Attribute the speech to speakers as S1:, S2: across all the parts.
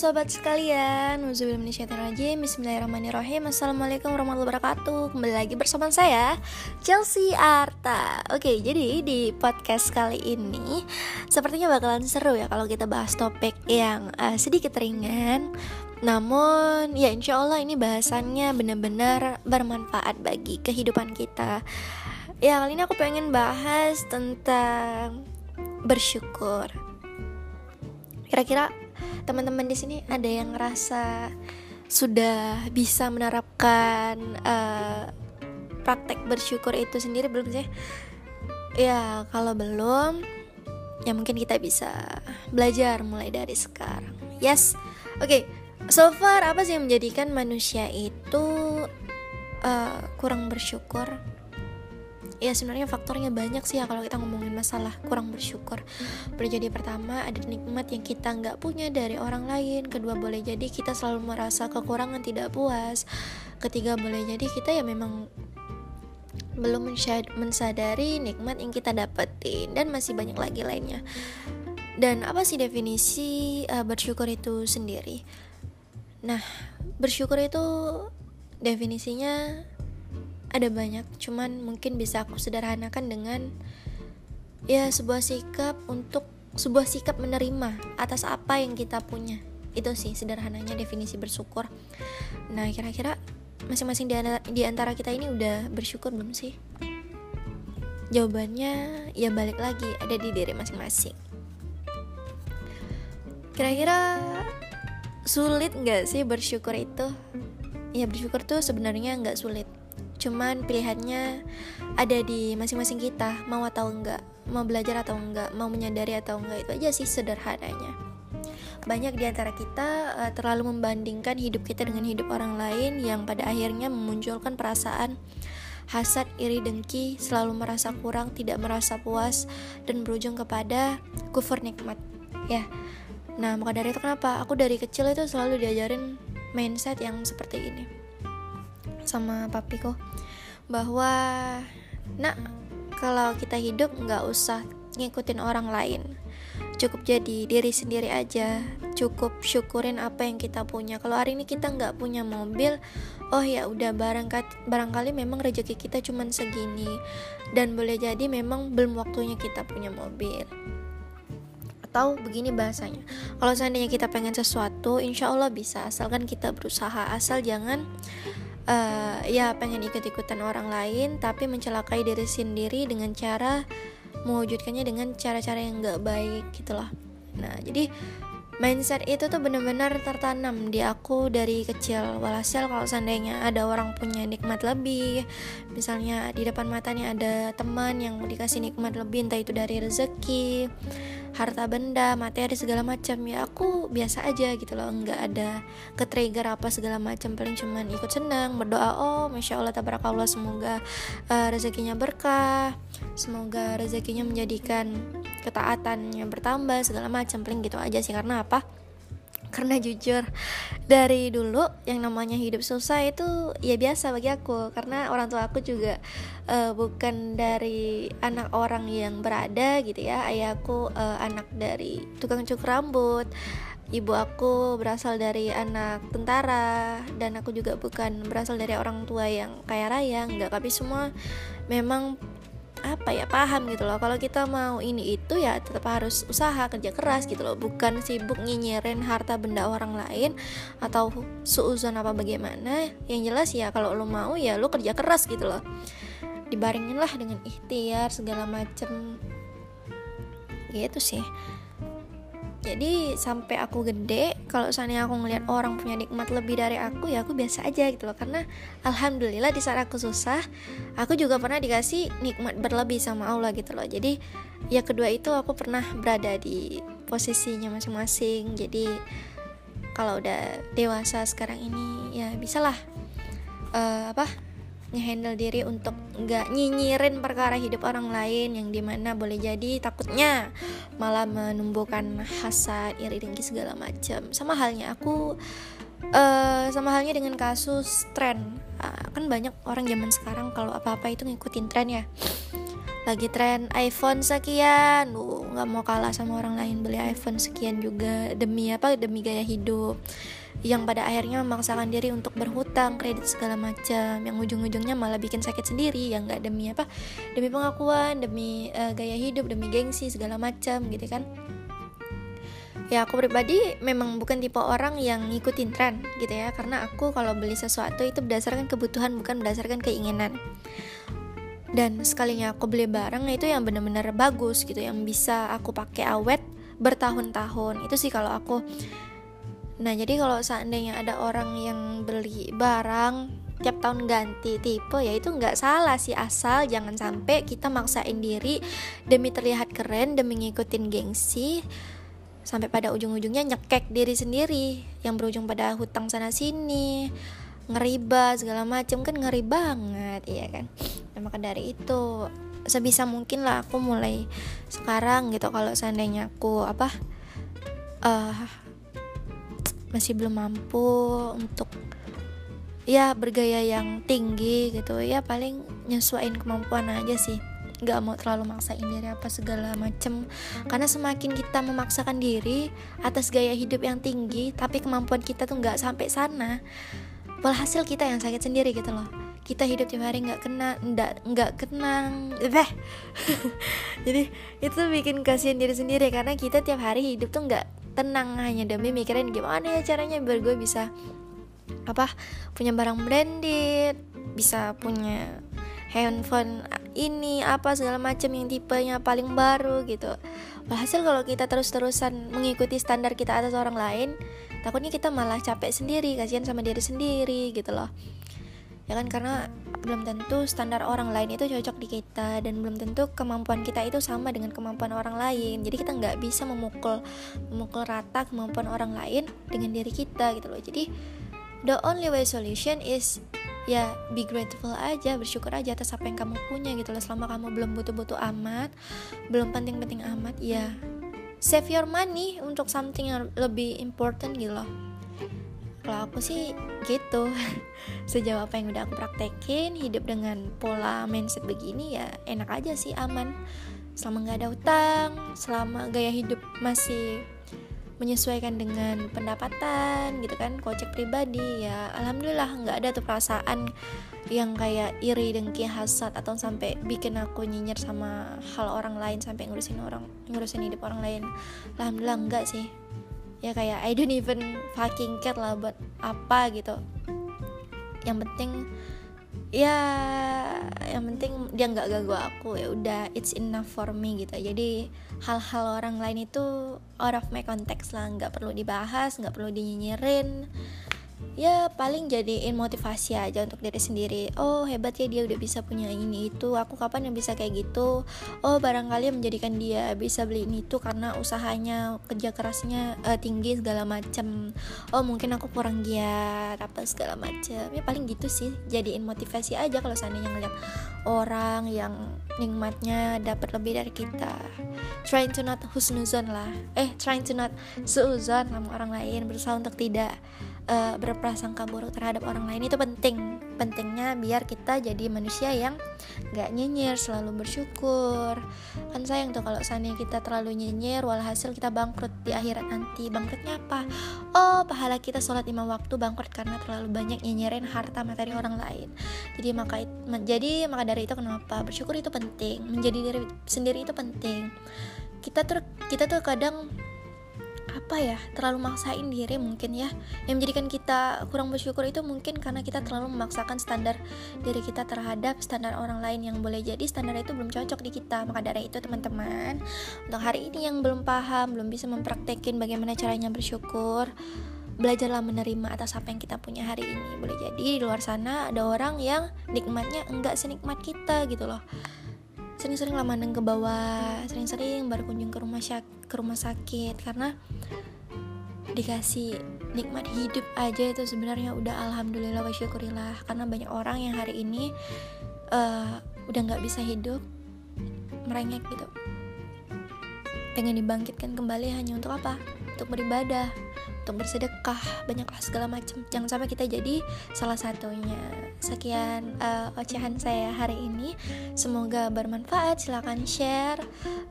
S1: sobat sekalian. Bismillahirrahmanirrahim. Assalamualaikum warahmatullahi wabarakatuh. Kembali lagi bersama saya Chelsea Arta. Oke jadi di podcast kali ini Sepertinya bakalan seru ya Kalau kita bahas topik yang uh, sedikit ringan. Namun ya insya Allah ini bahasannya benar-benar bermanfaat bagi kehidupan kita. Ya kali ini aku pengen bahas tentang bersyukur. Kira-kira teman-teman di sini ada yang ngerasa sudah bisa menerapkan uh, praktek bersyukur itu sendiri belum sih? Ya kalau belum, ya mungkin kita bisa belajar mulai dari sekarang. Yes, oke. Okay. So far apa sih yang menjadikan manusia itu uh, kurang bersyukur? Ya sebenarnya faktornya banyak sih ya kalau kita ngomongin masalah kurang bersyukur. Boleh jadi pertama ada nikmat yang kita nggak punya dari orang lain. Kedua boleh jadi kita selalu merasa kekurangan tidak puas. Ketiga boleh jadi kita ya memang belum mensadari nikmat yang kita dapetin dan masih banyak lagi lainnya. Dan apa sih definisi uh, bersyukur itu sendiri? Nah bersyukur itu definisinya ada banyak cuman mungkin bisa aku sederhanakan dengan ya sebuah sikap untuk sebuah sikap menerima atas apa yang kita punya. Itu sih sederhananya definisi bersyukur. Nah kira-kira masing-masing di antara kita ini udah bersyukur belum sih? Jawabannya ya balik lagi ada di diri masing-masing. Kira-kira sulit nggak sih bersyukur itu? Ya bersyukur tuh sebenarnya nggak sulit cuman pilihannya ada di masing-masing kita mau atau enggak. Mau belajar atau enggak mau menyadari atau enggak itu aja sih sederhananya. Banyak di antara kita uh, terlalu membandingkan hidup kita dengan hidup orang lain yang pada akhirnya memunculkan perasaan hasad, iri, dengki, selalu merasa kurang, tidak merasa puas, dan berujung kepada kufur nikmat. Ya, nah maka dari itu kenapa? Aku dari kecil itu selalu diajarin mindset yang seperti ini sama papiku. Bahwa nak kalau kita hidup nggak usah ngikutin orang lain. Cukup jadi diri sendiri aja. Cukup syukurin apa yang kita punya. Kalau hari ini kita nggak punya mobil oh ya udah barangkali barangkali memang rezeki kita cuman segini. Dan boleh jadi memang belum waktunya kita punya mobil. Atau begini bahasanya kalau seandainya kita pengen sesuatu insya Allah bisa. Asalkan kita berusaha. Asal jangan uh, ya pengen ikut-ikutan orang lain tapi mencelakai diri sendiri dengan cara mewujudkannya dengan cara-cara yang gak baik gitulah nah jadi mindset itu tuh benar-benar tertanam di aku dari kecil. Walhasil kalau seandainya ada orang punya nikmat lebih misalnya di depan matanya ada teman yang dikasih nikmat lebih entah itu dari rezeki harta benda materi segala macam. Ya aku biasa aja gitu loh. Nggak ada ke trigger apa segala macam. Paling cuman ikut senang berdoa oh masya allah tabarakallah semoga uh, rezekinya berkah semoga rezekinya menjadikan ketaatannya bertambah segala macam. Paling gitu aja sih. Karena apa karena jujur. Dari dulu yang namanya hidup susah itu ya biasa bagi aku karena orang tua aku juga uh, bukan dari anak orang yang berada gitu ya. Ayahku uh, anak dari tukang cukur rambut. Ibu aku berasal dari anak tentara dan aku juga bukan berasal dari orang tua yang kaya raya nggak tapi semua memang apa ya paham gitu loh. Kalau kita mau ini itu ya tetap harus usaha kerja keras gitu loh. Bukan sibuk nyinyirin harta benda orang lain atau suuzon apa bagaimana. Yang jelas ya kalau lo mau ya lo kerja keras gitu loh. Dibaringin lah dengan ikhtiar segala macem. Gitu sih jadi sampai aku gede kalau seandainya aku ngeliat orang punya nikmat lebih dari aku ya aku biasa aja gitu loh. Karena alhamdulillah di saat aku susah aku juga pernah dikasih nikmat berlebih sama Allah gitu loh. Jadi ya kedua itu aku pernah berada di posisinya masing-masing. Jadi kalau udah dewasa sekarang ini ya bisalah uh, apa ngehandle diri untuk nggak nyinyirin perkara hidup orang lain yang di mana boleh jadi takutnya malah menumbuhkan hasad iri dengki segala macam sama halnya aku uh, sama halnya dengan kasus tren. Uh, kan banyak orang zaman sekarang kalau apa-apa itu ngikutin tren ya lagi tren iPhone sekian. Uh nggak mau kalah sama orang lain beli iPhone sekian juga. Demi apa? Demi gaya hidup. Yang pada akhirnya memaksakan diri untuk berhutang kredit segala macam. Yang ujung-ujungnya malah bikin sakit sendiri. Yang nggak demi apa? Demi pengakuan demi uh, gaya hidup demi gengsi segala macam gitu kan. Ya aku pribadi memang bukan tipe orang yang ngikutin tren gitu ya. Karena aku kalau beli sesuatu itu berdasarkan kebutuhan bukan berdasarkan keinginan dan sekalinya aku beli barang itu yang benar-benar bagus gitu yang bisa aku pakai awet bertahun-tahun. Itu sih kalau aku. Nah jadi kalau seandainya ada orang yang beli barang tiap tahun ganti tipe ya itu nggak salah sih. Asal jangan sampai kita maksain diri demi terlihat keren demi ngikutin gengsi sampai pada ujung-ujungnya nyekek diri sendiri yang berujung pada hutang sana sini ngeriba segala macam kan ngeri banget iya kan? Nah, maka dari itu sebisa mungkin lah aku mulai sekarang gitu kalau seandainya aku apa uh, masih belum mampu untuk ya bergaya yang tinggi gitu ya paling nyesuaiin kemampuan aja sih. Nggak mau terlalu maksain diri apa segala macem. Karena semakin kita memaksakan diri atas gaya hidup yang tinggi tapi kemampuan kita tuh nggak sampai sana walhasil kita yang sakit sendiri gitu loh. Kita hidup tiap hari nggak kena nggak nggak kenang. Eh jadi itu bikin kasihan diri sendiri. Karena kita tiap hari hidup tuh nggak tenang hanya demi mikirin gimana ya caranya biar gue bisa apa punya barang branded bisa punya handphone ini apa segala macam yang tipenya paling baru gitu. Walhasil kalau kita terus-terusan mengikuti standar kita atas orang lain takutnya kita malah capek sendiri kasihan sama diri sendiri gitu loh. Ya kan karena belum tentu standar orang lain itu cocok di kita dan belum tentu kemampuan kita itu sama dengan kemampuan orang lain. Jadi kita nggak bisa memukul memukul rata kemampuan orang lain dengan diri kita gitu loh. Jadi the only way solution is ya be grateful aja bersyukur aja atas apa yang kamu punya gitu loh. Selama kamu belum butuh-butuh amat belum penting-penting amat ya save your money untuk something yang lebih important gitu loh. Kalau aku sih gitu. Sejauh apa yang udah aku praktekin hidup dengan pola mindset begini ya enak aja sih aman. Selama nggak ada utang selama gaya hidup masih menyesuaikan dengan pendapatan gitu kan kocek pribadi ya alhamdulillah nggak ada tuh perasaan yang kayak iri dengki hasad atau sampai bikin aku nyinyir sama hal orang lain sampai ngurusin orang ngurusin hidup orang lain. Alhamdulillah enggak sih. Ya kayak I don't even fucking care lah buat apa gitu. Yang penting ya yang penting dia nggak ganggu aku ya udah it's enough for me gitu. Jadi hal-hal orang lain itu out of my context lah nggak perlu dibahas nggak perlu dinyinyirin ya paling jadiin motivasi aja untuk diri sendiri. Oh hebat ya dia udah bisa punya ini itu. Aku kapan yang bisa kayak gitu? Oh barangkali menjadikan dia bisa beli ini itu karena usahanya kerja kerasnya uh, tinggi segala macam oh mungkin aku kurang giat apa segala macam ya paling gitu sih. Jadiin motivasi aja kalau seandainya ngeliat orang yang nikmatnya dapat lebih dari kita. Trying to not husnuzon lah. Eh trying to not suuzon sama orang lain. Berusaha untuk tidak uh, berprasangka buruk terhadap orang lain itu penting. Pentingnya biar kita jadi manusia yang gak nyinyir selalu bersyukur. Kan sayang tuh kalau seandainya kita terlalu nyinyir walhasil kita bangkrut di akhirat nanti. Bangkrutnya apa? Oh pahala kita sholat lima waktu bangkrut karena terlalu banyak nyinyirin harta materi orang lain. Jadi maka jadi maka dari itu kenapa? Bersyukur itu penting. Menjadi diri sendiri itu penting. Kita tuh kita tuh kadang apa ya terlalu maksain diri mungkin ya. Yang menjadikan kita kurang bersyukur itu mungkin karena kita terlalu memaksakan standar diri kita terhadap standar orang lain yang boleh jadi standar itu belum cocok di kita. Maka dari itu teman-teman untuk hari ini yang belum paham belum bisa mempraktekin bagaimana caranya bersyukur belajarlah menerima atas apa yang kita punya hari ini. Boleh jadi di luar sana ada orang yang nikmatnya enggak senikmat kita gitu loh sering-sering lah mandang ke bawah sering-sering berkunjung ke rumah syak ke rumah sakit karena dikasih nikmat hidup aja itu sebenarnya udah alhamdulillah wa syukurillah karena banyak orang yang hari ini uh, udah nggak bisa hidup merengek gitu. Pengen dibangkitkan kembali hanya untuk apa? Untuk beribadah untuk bersedekah banyaklah segala macam. Jangan sampai kita jadi salah satunya. Sekian uh, ocehan saya hari ini. Semoga bermanfaat. Silahkan share.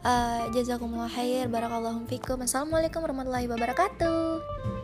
S1: Uh, jazakumullah khair. Barakallahu fikum. Assalamualaikum warahmatullahi wabarakatuh